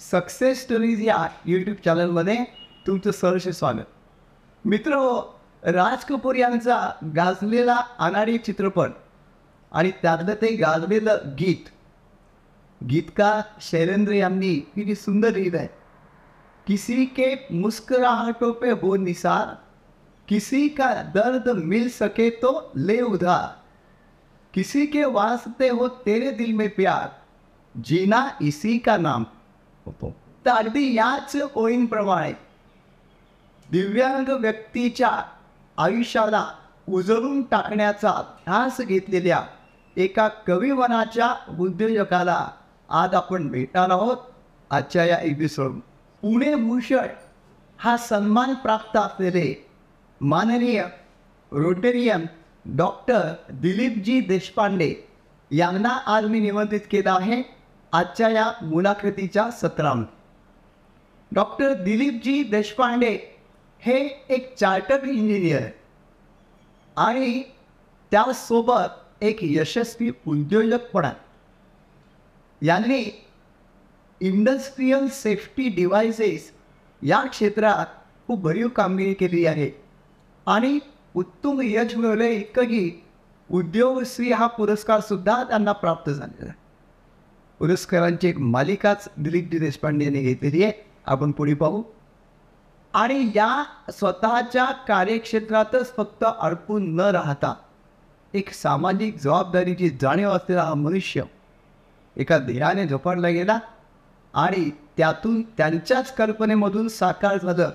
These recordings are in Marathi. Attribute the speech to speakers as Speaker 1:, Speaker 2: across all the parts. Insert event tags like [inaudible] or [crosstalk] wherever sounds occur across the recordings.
Speaker 1: सक्सेस स्टोरीज या यूट्यूब चॅनलमध्ये तुमचं सहर्ष स्वागत. मित्र राज कपूर यांचा गाजलेला अनाडी चित्रपट आणि त्यातलं ते गाजलेलं गीत. गीतकार शैलेंद्र यांनी किती सुंदर लिहिलं आहे. किसी के मुस्कराहटो पे हो निसार किसी का दर्द मिल सके तो ले उधार किसी के वास्ते हो तेरे दिल में प्यार जीना इसी का नाम। होतो तर अगदी याच ओळींप्रमाणे दिव्यांग व्यक्तीच्या आयुष्याला उजळून टाकण्याचा ध्यास घेतलेल्या एका कविवनाच्या उद्योजकाला आज आपण भेटणार आहोत आजच्या या एपिसोड पुणे भूषण हा सन्मान प्राप्त असलेले माननीय रोटेरियन डॉक्टर दिलीपजी देशपांडे यांना आज मी निमंत्रित केलं आहे आजच्या या मुलाखतीच्या सत्रामध्ये डॉक्टर दिलीपजी देशपांडे हे एक चार्टर्ड इंजिनियर आणि त्यासोबत एक यशस्वी उद्योजक पण. आहे यांनी इंडस्ट्रीयल सेफ्टी डिव्हायसेस या क्षेत्रात खूप भरीव कामगिरी केली आहे आणि उत्तम यश मिळवले इतकंही उद्योगश्री हा पुरस्कारसुद्धा त्यांना प्राप्त झालेला आहे. पुरस्कारांची एक मालिकाच दिलीपजी देशपांडेने घेतलेली आहे. आपण पुढे पाहू. आणि या स्वतःच्या कार्यक्षेत्रातच फक्त अडकून न राहता एक सामाजिक जबाबदारीची जाणीव असलेला हा मनुष्य एका ध्येयाने झोपाडला गेला आणि त्यातून त्यांच्याच कल्पनेमधून साकार झालं.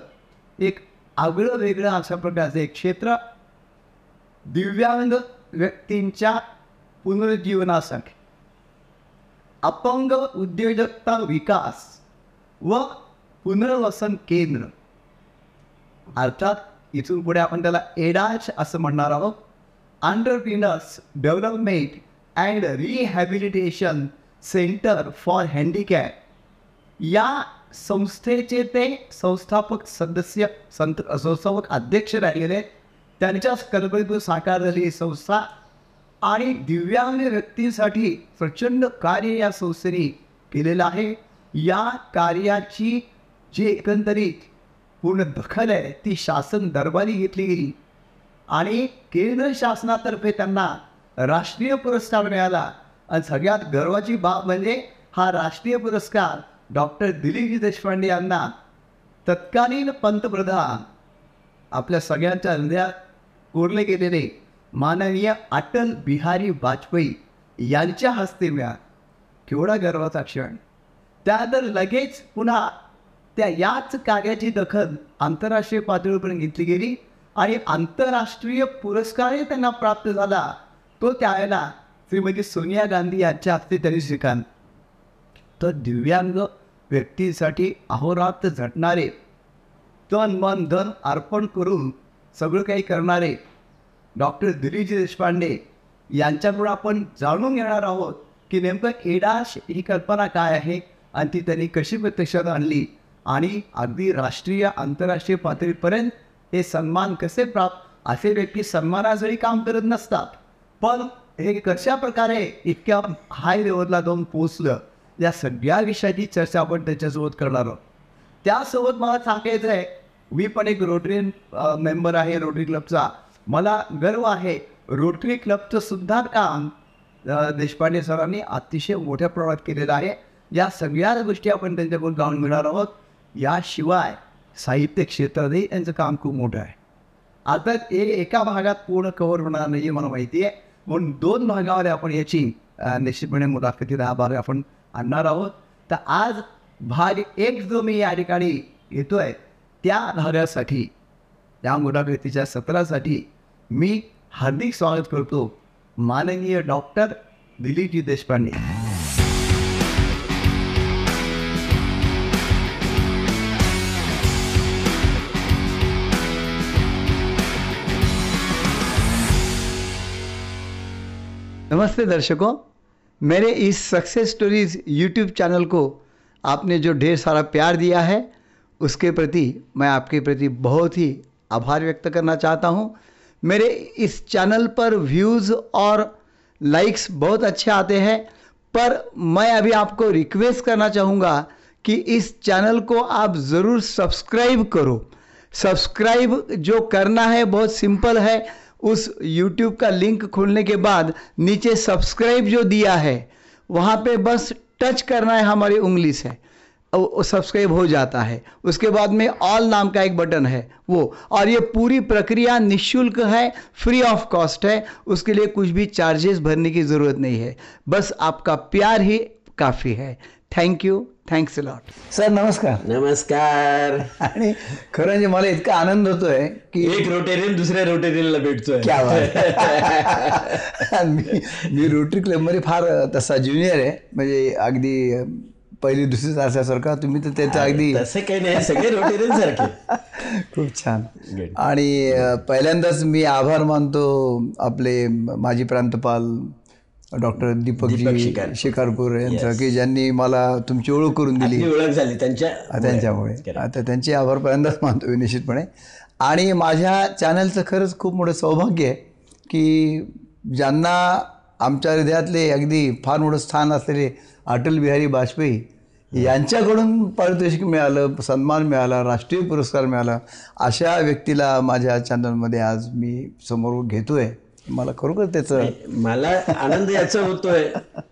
Speaker 1: एक आगळं वेगळं अशा प्रकारचं एक क्षेत्र. दिव्यांग व्यक्तींच्या पुनरुज्जीवनासाठी अपंग उद्योजकता विकास व पुनर्वसन केंद्र. अर्थात इथून पुढे आपण त्याला एडाच असं म्हणणार आहोत. Entrepreneurs development and rehabilitation centre for handicap या संस्थेचे ते संस्थापक सदस्य संत संस्थापक अध्यक्ष राहिलेले त्यांच्याच कल्पनेतून साकार झाली ही संस्था आणि दिव्यांग व्यक्तींसाठी प्रचंड कार्य या संस्थेने केलेलं आहे. या कार्याची जी एकंदरीत पूर्ण दखल आहे ती शासन दरबारी घेतली गेली. आणि केंद्र शासनातर्फे त्यांना राष्ट्रीय पुरस्कार मिळाला. आणि सगळ्यात गर्वाची बाब म्हणजे हा राष्ट्रीय पुरस्कार डॉक्टर दिलीपजी देशपांडे यांना तत्कालीन पंतप्रधान आपल्या सगळ्यांच्या हृदयात कोरले गेलेले. माननीय अटल बिहारी वाजपेयी यांच्या हस्ते मिळाला केवढा गर्वाचा क्षण. त्यानंतर लगेच पुन्हा त्या याच कार्याची दखल आंतरराष्ट्रीय पातळीपर्यंत घेतली गेली आणि आंतरराष्ट्रीय पुरस्कारही त्यांना प्राप्त झाला. तो त्यावेळेला श्रीमती सोनिया गांधी यांच्या हस्ते त्यांनी स्वीकार तर दिव्यांग व्यक्तींसाठी अहोरात्र झटणारे तन मन धन अर्पण करून सगळं काही करणारे डॉक्टर दिलीज देशपांडे यांच्याकडून आपण जाणून घेणार आहोत की नेमकं एडाश ही कल्पना काय आहे आणि ती त्यांनी कशी प्रत्यक्षात आणली आणि अगदी राष्ट्रीय आंतरराष्ट्रीय पातळीपर्यंत हे सन्मान कसे प्राप्त असे व्यक्ती सन्मानासाठी काम करत नसतात. पण हे कशा प्रकारे इतक्या हाय लेवलला जाऊन पोचलं या सगळ्या विषयाची चर्चा आपण त्याच्यासोबत करणार आहोत. त्यासोबत मला सांगायचं आहे मी पण एक रोटरी मेंबर आहे रोटरी क्लबचा मला गर्व आहे. रोटरी क्लबचं सुद्धा काम देशपांडे सरांनी अतिशय मोठ्या प्रमाणात केलेलं आहे. या सगळ्या गोष्टी आपण त्यांच्याकडून जाऊन मिळणार आहोत. याशिवाय साहित्य क्षेत्रातही त्यांचं काम खूप मोठं आहे. आता हे एका भागात पूर्ण कव्हर होणार नाही मला माहिती आहे. म्हणून दोन भागामध्ये आपण याची निश्चितपणे मुलाखतीत हा भाग आपण आणणार आहोत. तर आज भाग एक जो मी या ठिकाणी येतो आहे त्या भागासाठी त्या मुलाखतीच्या सत्रासाठी मी हार्दिक स्वागत करतो. माननीय डॉक्टर दिलीपजी देशपांडे. नमस्ते दर्शकों. मेरे इस सक्सेस स्टोरीज यूट्यूब चैनल को आपने जो ढेर सारा प्यार दिया है, उसके प्रति, मैं आपके प्रति बहुत ही आभार व्यक्त करना चाहता हूँ। मेरे इस चैनल पर व्यूज़ और लाइक्स बहुत अच्छे आते हैं, पर मैं अभी आपको रिक्वेस्ट करना चाहूँगा
Speaker 2: कि इस चैनल को आप ज़रूर सब्सक्राइब करो। सब्सक्राइब जो करना है, बहुत सिंपल है, उस YouTube का लिंक खोलने के बाद नीचे सब्सक्राइब जो दिया है, वहाँ पे बस टच करना है, हमारी उंगली से। सब्सक्राइब हो जाता है। उसके बाद में ऑल नाम का एक बटन है वो। और ये पूरी प्रक्रिया निशुल्क है फ्री ऑफ़ कॉस्ट है। उसके लिए कुछ भी चार्जेस भरने की ज़रूरत नहीं है। बस आपका प्यार ही काफ़ी है। Thank you thanks lot sir नमस्कार।
Speaker 3: नमस्कार।
Speaker 2: आणि खरं म्हणजे मला इतका आनंद होतोय की
Speaker 3: एक रोटेरियन दुसऱ्या रोटेरियनला भेटतोय.
Speaker 2: क्या [laughs] मी मी रोटरी क्लबमध्ये फार तसा ज्युनियर आहे. म्हणजे अगदी पहिली दुसरी तासासारखा तुम्ही तर त्याचं अगदी
Speaker 3: तसं काही नाही सगळे रोटेरियन सारखे. [laughs]
Speaker 2: खूप छान. आणि पहिल्यांदाच मी आभार मानतो आपले माजी प्रांतपाल डॉक्टर
Speaker 3: दीपक.
Speaker 2: शिकारपूर यांचं की ज्यांनी मला तुमची ओळख करून दिली.
Speaker 3: ओळख झाली त्यांच्या
Speaker 2: त्यांच्यामुळे. आता त्यांचे आभार पहिल्यांदाच मानतो मी निश्चितपणे. आणि माझ्या चॅनलचं खरंच खूप मोठं सौभाग्य आहे की ज्यांना आमच्या हृदयातले अगदी फार मोठं स्थान असलेले अटल बिहारी वाजपेयी यांच्याकडून पारितोषिक मिळालं सन्मान मिळाला राष्ट्रीय पुरस्कार मिळाला अशा व्यक्तीला माझ्या चॅनलमध्ये आज मी समोर घेतोय मला खरोखर त्याचं
Speaker 3: मला आनंद याचा होतोय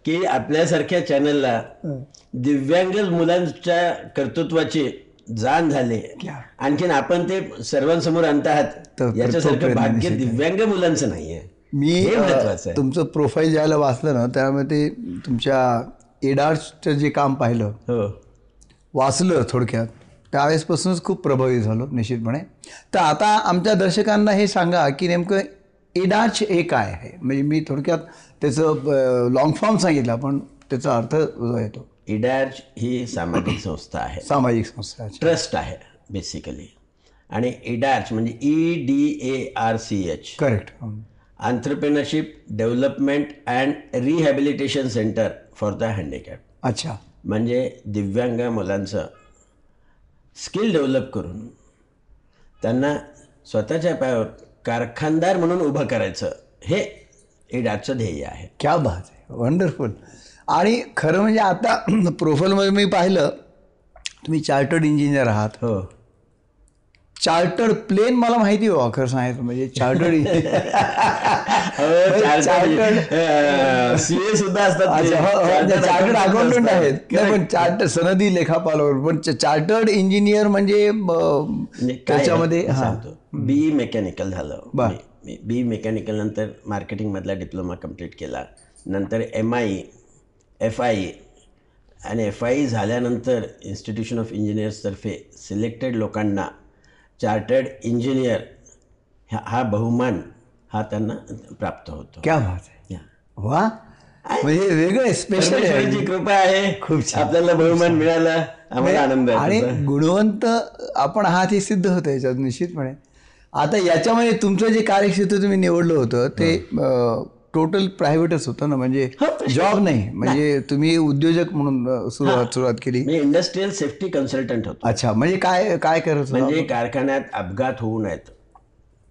Speaker 3: की आपल्यासारख्या चॅनलला दिव्यांग मुलांच्या कर्तृत्वाची जाण झाले? आणखीन आपण ते सर्वांसमोर आणत आहात याच्यासारखं भाग्य. दिव्यांग मुलांचं नाहीये
Speaker 2: मी तुमचं प्रोफाईल ज्यावेळेला वाचलं ना त्यामुळे ते तुमच्या एडार्सचं जे काम पाहिलं
Speaker 3: हो.
Speaker 2: वाचलं थोडक्यात त्यावेळेसपासूनच खूप प्रभावित झालो निश्चितपणे. तर आता आमच्या दर्शकांना हे सांगा की नेमकं एडार्च हे काय आहे? म्हणजे मी थोडक्यात त्याचं लॉंग फॉर्म सांगितलं पण त्याचा अर्थ जो आहे तो
Speaker 3: इडार्ज ही सामाजिक संस्था आहे.
Speaker 2: सामाजिक संस्था
Speaker 3: ट्रस्ट आहे बेसिकली आणि इडार्च म्हणजे E D A R C H
Speaker 2: correct
Speaker 3: entrepreneurship development and rehabilitation centre for the handicap
Speaker 2: अच्छा.
Speaker 3: म्हणजे दिव्यांग मुलांचं स्किल डेव्हलप करून त्यांना स्वतःच्या पायावर कारखानदार म्हणून उभं करायचं हे इडार्चचं ध्येय आहे.
Speaker 2: क्या बात आहे. वंडरफुल आणि खरं म्हणजे आता [clears throat] प्रोफाईलमध्ये मी पाहिलं तुम्ही चार्टर्ड इंजिनियर आहात.
Speaker 3: हो.
Speaker 2: चार्टर्ड प्लेन मला माहिती हो खरं सांगायचं म्हणजे चार्टर्ड Chartered-
Speaker 3: सीए सुद्धा असतात ते.
Speaker 2: चार्टर्ड
Speaker 3: Chartered
Speaker 2: अकाउंटंट
Speaker 3: असतात.
Speaker 2: आहेत. पण चार्टर्ड सनदी लेखापालावर पण चार्टर्ड इंजिनियर म्हणजे
Speaker 3: म्हणजे
Speaker 2: त्याच्यामध्ये
Speaker 3: आहे?
Speaker 2: हा.
Speaker 3: सांगतो. बी मेकॅनिकल झालं. बी मेकॅनिकल नंतर मार्केटिंग मधला डिप्लोमा कंप्लीट केला. नंतर एम आय एफ आय आणि एफ आय झाल्यानंतर इन्स्टिट्यूशन ऑफ इंजिनियर्सतर्फे सिलेक्टेड लोकांना चार्टर्ड इंजिनियर हा हा बहुमान हा त्यांना प्राप्त होतो.
Speaker 2: क्या बात आहे. वा. म्हणजे वेगळं स्पेशल
Speaker 3: कृपा आहे.
Speaker 2: खूप.
Speaker 3: आपल्याला बहुमान मिळाला आम्हाला आनंद आहे
Speaker 2: आणि. गुणवंत आपण आहात हे सिद्ध होतं याच्यात निश्चितपणे. आता याच्यामध्ये तुमचं जे कार्यक्षेत्र तुम्ही निवडलं होतं ते टोटल प्रायव्हेटच होतं ना म्हणजे जॉब नाही म्हणजे तुम्ही उद्योजक म्हणून सुरुवात सुरुवात केली.
Speaker 3: मी इंडस्ट्रीयल सेफ्टी कन्सल्टंट होतो.
Speaker 2: अच्छा म्हणजे काय काय करत?
Speaker 3: म्हणजे कारखान्यात अपघात होऊ नयेत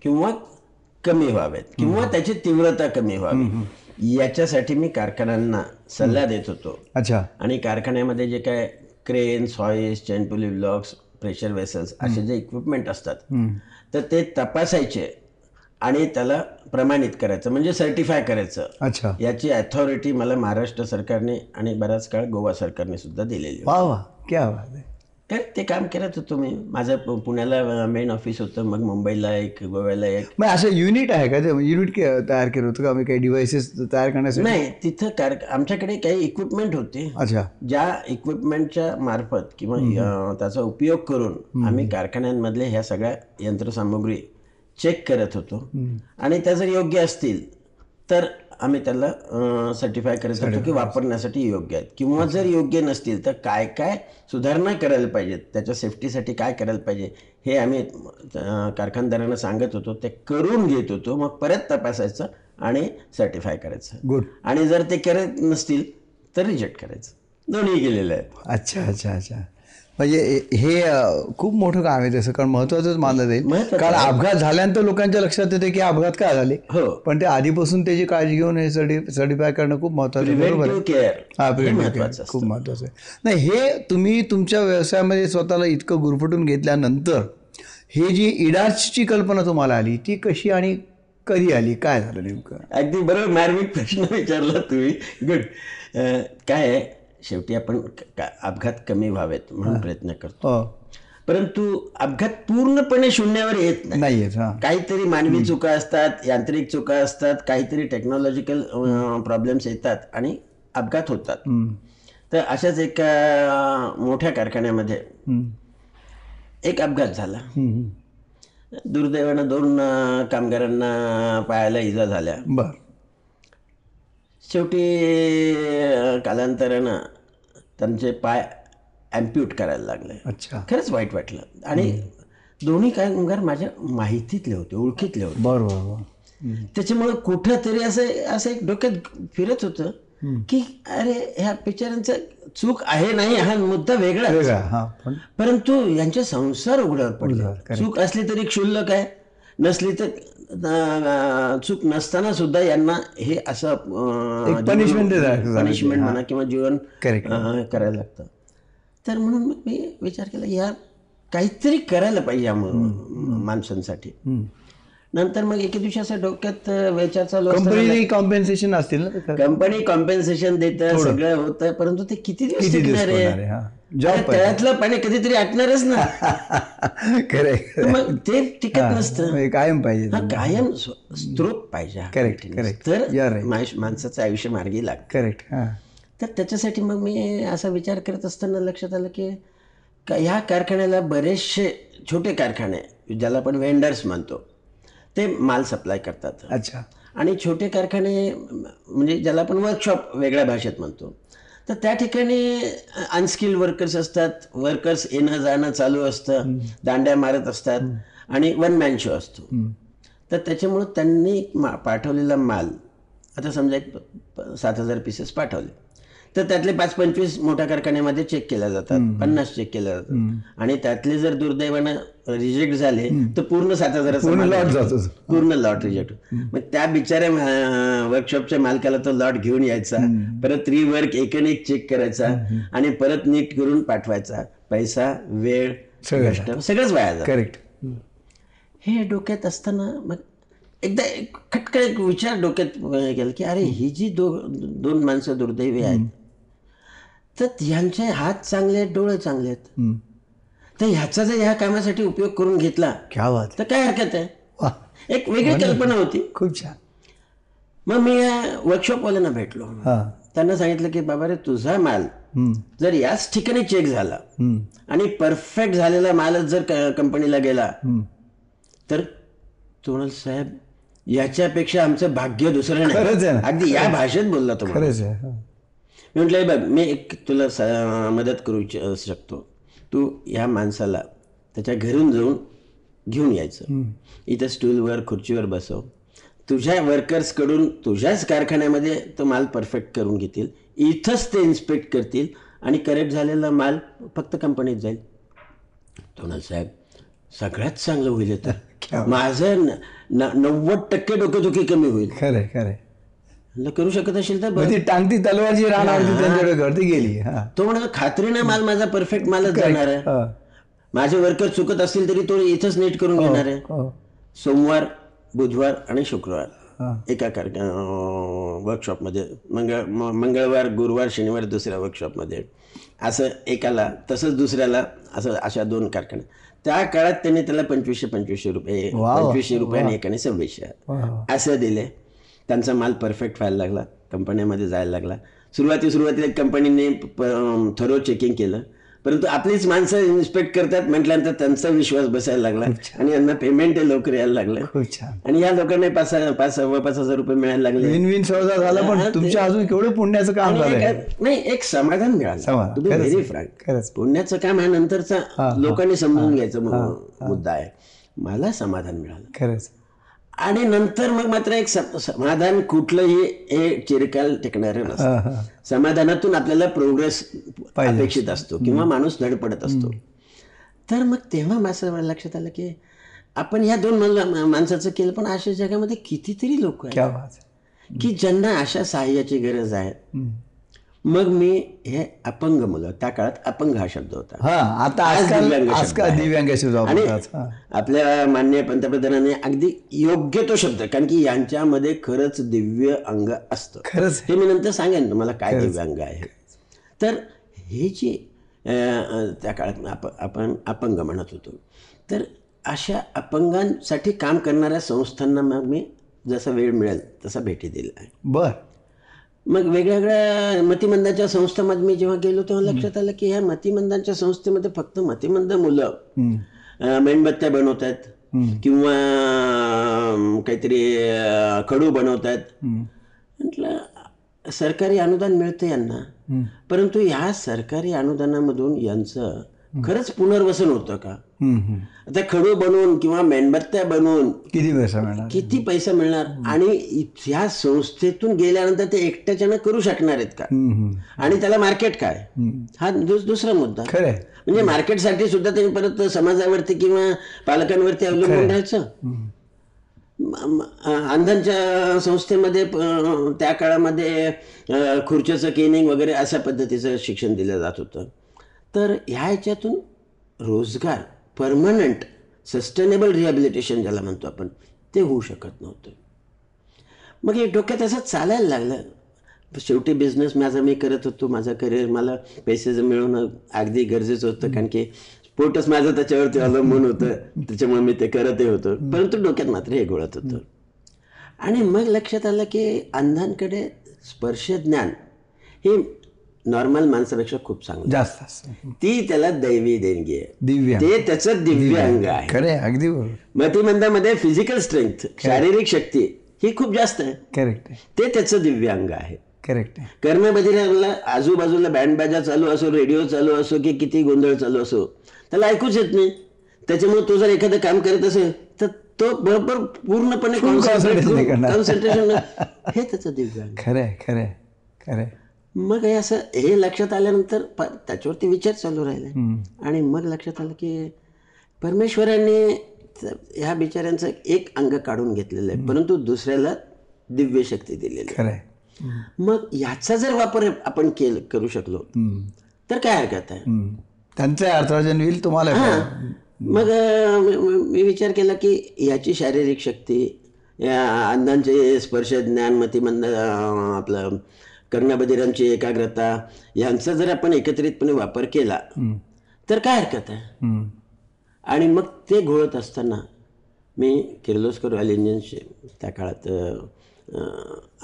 Speaker 3: किंवा कमी व्हावेत किंवा त्याची तीव्रता कमी व्हावी याच्यासाठी मी कारखान्यांना सल्ला देत होतो.
Speaker 2: अच्छा.
Speaker 3: आणि कारखान्यामध्ये जे काय क्रेन्स हॉईस चेंटुली ब्लॉक्स प्रेशर वेसल्स असे जे इक्विपमेंट असतात तर ते तपासायचे आणि त्याला प्रमाणित करायचं म्हणजे सर्टिफाय करायचं.
Speaker 2: अच्छा.
Speaker 3: याची अथॉरिटी मला महाराष्ट्र सरकारने आणि बराच काळ गोवा सरकारने सुद्धा दिलेली.
Speaker 2: वा वा. क्या बात आहे.
Speaker 3: तर ते काम करत होतो मी माझं पुण्याला मेन ऑफिस होतं मग मुंबईला एक गोव्याला एक.
Speaker 2: मग असं युनिट आहे का? ते युनिट तयार केलं होतं का? आम्ही काही डिव्हाइसेस तयार करण्यासाठी?
Speaker 3: नाही तिथं कार आमच्याकडे काही इक्विपमेंट होते.
Speaker 2: अच्छा.
Speaker 3: ज्या इक्विपमेंटच्या मार्फत किंवा अं, त्याचा उपयोग करून आम्ही कारखान्यांमधले ह्या सगळ्या यंत्रसामुग्री चेक करत होतो. आणि त्या जर योग्य असतील तर आम्ही त्याला सर्टिफाय करत होतो की वापरण्यासाठी योग्य आहेत. किंवा जर योग्य नसतील तर काय काय सुधारणा करायला पाहिजेत? त्याच्या सेफ्टीसाठी काय करायला पाहिजे? हे आम्ही कारखानदारांना सांगत होतो. ते करून घेत होतो. मग परत तपासायचं आणि सर्टिफाय करायचं.
Speaker 2: गुड
Speaker 3: आणि जर ते करत नसतील तर रिजेक्ट करायचं. दोन्ही केलेलं आहे.
Speaker 2: अच्छा अच्छा अच्छा. म्हणजे हे- खूप मोठं काम आहे तसं कारण महत्वाचंच मानलं जाईल. कारण. अपघात झाल्यानंतर लोकांच्या लक्षात येते की अपघात का झाले.
Speaker 3: हो.
Speaker 2: पण ते आधीपासून त्याची काळजी घेऊन हे सर्टि सर्टिफाय करणं खूप महत्वाचं आहे. बरोबर. खूप महत्वाचं आहे. नाही हे तुम्ही तुमच्या व्यवसायामध्ये स्वतःला इतकं गुरफटून घेतल्यानंतर हे जी इडाचची कल्पना तुम्हाला आली ती कशी आणि कधी आली? काय झालं नेमकं?
Speaker 3: अगदी बरोबर. मार्मिक प्रश्न विचारला तुम्ही. गुड काय आहे? शेवटी आपण अपघात कमी व्हावेत म्हणून प्रयत्न करतो.
Speaker 2: हो.
Speaker 3: परंतु अपघात पूर्णपणे शून्यावर येत नाही. काहीतरी मानवी चुका असतात यांत्रिक चुका असतात काहीतरी टेक्नॉलॉजिकल प्रॉब्लेम्स येतात आणि अपघात होतात. तर अशाच एका मोठ्या कारखान्यामध्ये. एक अपघात झाला. दुर्दैवानं दोन कामगारांना पायाला इजा झाल्या.
Speaker 2: बर.
Speaker 3: शेवटी कालांतरानं त्यांचे पाय ॲम्प्यूट करायला लागले.
Speaker 2: अच्छा.
Speaker 3: खरंच वाईट वाटलं. आणि दोन्ही कामगार माझ्या माहितीतले होते ओळखीतले होते.
Speaker 2: बर बर बर.
Speaker 3: त्याच्यामुळं कुठं तरी असं असं एक डोक्यात फिरत होतं की अरे ह्या बिचाऱ्यांचं चूक आहे नाही हा मुद्दा वेगळा परंतु यांचे संसार उघड्यावर पडले. चूक असली तरी क्षुल्लक आहे नसली तर चूक नसताना सुद्धा यांना हे असं
Speaker 2: देतात.
Speaker 3: पनिशमेंट म्हणा किंवा जीवन करायला लागतं. तर म्हणून मग मी विचार केला यार काहीतरी करायला पाहिजे माणसांसाठी. नंतर मग एके दिवशी असं डोक्यात विचार चालू
Speaker 2: कंपनीने कॉम्पेन्सेशन असतील?
Speaker 3: कंपनी कॉम्पेन्सेशन देतं सगळं होतं परंतु ते किती दिवस टिकणार आहे? तळ्यातलं पाणी कधीतरी आटणारच ना. [laughs]
Speaker 2: करेक्ट
Speaker 3: मग ते टिकत नसतं.
Speaker 2: कायम पाहिजे.
Speaker 3: हा कायम स्त्रोत पाहिजे continuous.
Speaker 2: correct.
Speaker 3: तर माणसाचं आयुष्य मार्गी लागतं.
Speaker 2: करेक्ट
Speaker 3: तर त्याच्यासाठी मग मी असा विचार करत असताना लक्षात आलं की का ह्या कारखान्याला बरेचसे छोटे कारखाने ज्याला आपण वेंडर्स म्हणतो ते माल सप्लाय करतात.
Speaker 2: अच्छा.
Speaker 3: आणि छोटे कारखाने म्हणजे ज्याला आपण वर्कशॉप वेगळ्या भाषेत म्हणतो. तर त्या ठिकाणी अनस्किल्ड वर्कर्स असतात. वर्कर्स येणं जाणं चालू असतं. दांड्या मारत असतात. आणि वन मॅन शो असतो. तर त्याच्यामुळं त्यांनी मा पाठवलेला माल आता समजा एक सात हजार पीसेस पाठवले. तर त्यातले पाच पंचवीस मोठ्या कारखान्यामध्ये चेक केल्या जातात. पन्नास चेक केल्या जातात. आणि त्यातले जर दुर्दैवानं रिजेक्ट झाले तर पूर्ण सात
Speaker 2: जातो.
Speaker 3: पूर्ण लॉट रिजेक्ट मग त्या बिचाऱ्या वर्कशॉपच्या मालकाला तो लॉट घेऊन यायचा. परत रिवर्क एक एक चेक करायचा आणि परत नीट करून पाठवायचा. पैसा वेळ सगळंच वाया
Speaker 2: करेक्ट
Speaker 3: हे डोक्यात असताना मग एकदा एक खटका एक विचार डोक्यात गेला की अरे ही जी दो दोन माणसं दुर्दैवी आहेत तर ह्यांचे हात चांगले आहेत डोळे चांगले आहेत. तर ह्याचा जर ह्या कामासाठी उपयोग करून घेतला
Speaker 2: क्या बात
Speaker 3: तर काय हरकत आहे? एक वेगळी कल्पना होती.
Speaker 2: खूप छान.
Speaker 3: मग मी या वर्कशॉपवाल्यांना भेटलो.
Speaker 2: हा.
Speaker 3: त्यांना सांगितलं की बाबा रे तुझा माल. जर याच ठिकाणी चेक झाला. आणि परफेक्ट झालेला मालच जर कंपनीला गेला. तर तोणल साहेब याच्यापेक्षा आमचं भाग्य दुसरं नाही. अगदी या भाषेत बोलला तो.
Speaker 2: खरंच आहे.
Speaker 3: मी म्हटलं "हे बघ मी एक तुला स- मदत करू इच्छ- शकतो. तू या माणसाला त्याच्या घरून जाऊन घेऊन यायचं. इथं स्टूलवर खुर्चीवर बसव. तुझ्या वर्कर्सकडून तुझ्याच कारखान्यामध्ये तो माल परफेक्ट करून घेतील. इथंच ते इन्स्पेक्ट करतील आणि करेक्ट झालेला माल फक्त कंपनीत जाईल. तोंडाल साहेब सगळ्यात चांगलं होईल तर. [laughs] माझं न- नव्वद टक्के डोकेदुखी कमी होईल.
Speaker 2: खरंय
Speaker 3: म्हणलं, करू शकत असेल तर
Speaker 2: ती टांगती तलवार जी राहणार त्यांच्याकडे गेली. हा.
Speaker 3: तो म्हणा खात्रीने माल माझा परफेक्ट मालच जाणार आहे.
Speaker 2: हा.
Speaker 3: माझे वर्कर चुकत असतील तरी तो इथंच नीट करून घेणार आहे.
Speaker 2: हो.
Speaker 3: सोमवार बुधवार आणि शुक्रवार.
Speaker 2: हा.
Speaker 3: एका कार वर्कशॉपमध्ये मंगळ म- मंगळवार गुरुवार शनिवार दुसऱ्या वर्कशॉपमध्ये असं एकाला तसंच दुसऱ्याला असं अशा दोन कारखान्या त्या काळात त्यांनी त्याला पंचवीसशे पंचवीसशे रुपये. पंचवीसशे रुपये आणि एकाने सव्वीसशे. असं दिले त्यांचा माल परफेक्ट व्हायला लागला. कंपन्यामध्ये जायला लागला. सुरुवाती सुरुवातीला कंपनीने थरो चेकिंग केलं. परंतु आपलीच माणसं इन्स्पेक्ट करतात म्हटल्यानंतर त्यांचा विश्वास बसायला लागला. आणि यांना पेमेंट लवकर यायला लागलं. आणि या लोकांना पाच पाच सव्वा पाच हजार रुपये मिळायला लागले.
Speaker 2: विन विन सौदा झाला पण तुमच्या अजून केवढं पुण्याचं काम
Speaker 3: एक- नाही एक समाधान मिळालं. व्हेरी फ्रँक पुण्याचं काम हा नंतरचा लोकांनी समजून घ्यायचा मुद्दा आहे. मला समाधान मिळालं.
Speaker 2: खरंच.
Speaker 3: आणि नंतर मग मात्र एक सम- समाधान कुठलंही हे चिरकाल टिकणारं नसतं. समाधानातून आपल्याला प्रोग्रेस. अपेक्षित असतो किंवा माणूस धडपडत असतो तर मग तेव्हा माझं लक्षात आलं की आपण ह्या दोन माणसाचं केलं पण अशा जगामध्ये कितीतरी लोक आहेत. की ज्यांना अशा सहाय्याची गरज आहे. मग मी हे अपंग मुलं त्या काळात अपंग हा शब्द होता.
Speaker 2: हा आता
Speaker 3: आज
Speaker 2: आजकाल
Speaker 3: दिव्यांग आणि. आपल्या मान्य पंतप्रधानांनी अगदी योग्य तो शब्द कारण की यांच्यामध्ये खरंच दिव्य अंग असतं.
Speaker 2: खरंच.
Speaker 3: हे मी नंतर सांगेन तुम्हाला काय दिव्यांग आहे. तर हे जे त्या काळात आप आपण अपंग म्हणत होतो. तर अशा अपंगांसाठी काम करणाऱ्या संस्थांना मग मी जसा वेळ मिळेल तसा भेटी दिल्या आहे.
Speaker 2: बर.
Speaker 3: मग वेगवेगळ्या मतिमंदाच्या संस्थांमध्ये मी जेव्हा गेलो तेव्हा लक्षात आलं की ह्या मतिमंदांच्या संस्थेमध्ये फक्त मतिमंद मुलं मेणबत्त्या बनवत आहेत किंवा काहीतरी खडू बनवत आहेत
Speaker 2: हम्म.
Speaker 3: म्हटलं सरकारी अनुदान मिळतं यांना. परंतु ह्या सरकारी अनुदानामधून यांचं खरंच पुनर्वसन होतं का. आता खडू बनवून किंवा मेणबत्त्या बनवून
Speaker 2: किती पैसा मिळणार?
Speaker 3: किती पैसा मिळणार? आणि ह्या संस्थेतून गेल्यानंतर ते एकट्याच्यानं करू शकणार आहेत का. आणि त्याला मार्केट काय. हा दुसरा मुद्दा.
Speaker 2: खरंय
Speaker 3: म्हणजे मार्केटसाठी सुद्धा त्यांनी परत समाजावरती किंवा पालकांवरती अवलंबून राहायचं? अंधांच्या संस्थेमध्ये त्या काळामध्ये खुर्च्याचं केनिंग वगैरे अशा पद्धतीचं शिक्षण दिलं जात होतं. तर ह्या ह्याच्यातून रोजगार परमनंट सस्टेनेबल रिहॅबिलिटेशन ज्याला म्हणतो आपण ते होऊ शकत नव्हतं. मग हे डोक्यात असं चालायला लागलं. शेवटी बिझनेस माझा मी करत होतो माझं करिअर मला पैसे मिळवणं अगदी गरजेचं होतं कारण की स्पोर्टच माझं त्याच्यावरती अवलंबून होतं. त्याच्यामुळे मी ते करतही होतो. परंतु डोक्यात मात्र हे गोळत होतं. आणि मग लक्षात आलं की अंधांकडे स्पर्श ज्ञान हे नॉर्मल माणसापेक्षा खूप चांगलं.
Speaker 2: जास्त.
Speaker 3: ती त्याला दैवी देणगी आहे.
Speaker 2: दिव्य
Speaker 3: ते त्याचं दिव्य अंग आहे.
Speaker 2: खरे अगदी
Speaker 3: मतिमंदामध्ये फिजिकल स्ट्रेंथ शारीरिक शक्ती ही खूप जास्त आहे.
Speaker 2: करेक्ट
Speaker 3: ते त्याचं दिव्य अंग आहे.
Speaker 2: करेक्ट आहे.
Speaker 3: कर्णबधिराला आजूबाजूला बँड बाजा चालू असो रेडिओ चालू असो की किती गोंधळ चालू असो त्याला ऐकूच येत नाही. त्याच्यामुळे तो जर एखादं काम करत असेल तर तो बरोबर पूर्णपणे. कॉन्सन्ट्रेशन हे त्याचं दिव्य अंग [laughs]
Speaker 2: खरंय खरंय खरंय
Speaker 3: मग हे असं हे लक्षात आल्यानंतर त्याच्यावरती विचार चालू राहिले. आणि मग लक्षात आलं की परमेश्वराने ह्या बिचाऱ्यांचं एक अंग काढून घेतलेलं आहे परंतु दुसऱ्याला दिव्य शक्ती दिलेली आहे. मग याचा जर वापर आपण केल करू शकलो. तर काय हरकत आहे.
Speaker 2: त्यांचं अर्थार्जन होईल तुम्हाला
Speaker 3: हां. मग म- विचार केला की याची शारीरिक शक्ती या अंधांचे स्पर्श ज्ञान मतिमंद अं, आपलं कर्णबधिरांची एकाग्रता यांचा जर आपण एकत्रितपणे वापर केला. तर काय हरकत आहे. आणि मग ते घोळत असताना मी किर्लोस्कर ऑइल इंजिनचे त्या काळात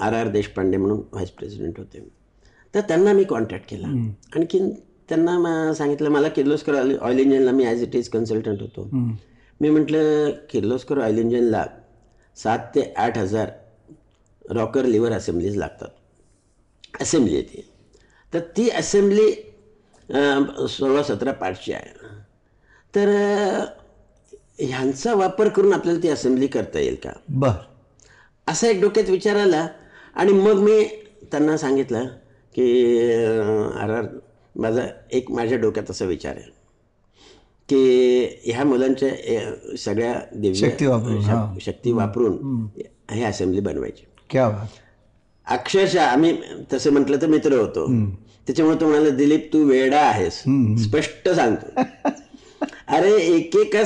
Speaker 3: आर आर देशपांडे म्हणून व्हाईस प्रेसिडेंट होते तर त्यांना मी कॉन्टॅक्ट केला आणखीन त्यांना म- सांगितलं मला किर्लोस्कर ऑइल ऑइल इंजिनला मी ॲज इट इज कन्सल्टंट होतो. मी म्हटलं किर्लोस्कर ऑइल इंजिनला सात ते आठ हजार रॉकर लिव्हर असेंब्लीज लागतात असेंब्ली आहे ती. तर ती असेंब्ली सोळा सतरा पार्टची आहे. तर ह्यांचा वापर करून आपल्याला ती असेंब्ली करता येईल का?
Speaker 2: बर.
Speaker 3: असा एक डोक्यात विचार आला आणि मग मी त्यांना सांगितलं की आर माझा एक माझ्या डोक्यात असा विचार आहे की ह्या मुलांच्या सगळ्या दिव्य
Speaker 2: शक्ती वापरून, हा.
Speaker 3: शक्ती वापरून हे असेंब्ली बनवायची.
Speaker 2: क्या बात.
Speaker 3: अक्षरशः आम्ही तसं म्हटलं तर मित्र होतो. त्याच्यामुळे तो म्हणाला दिलीप तू वेडा आहेस. स्पष्ट सांगतो. [laughs] अरे एकेका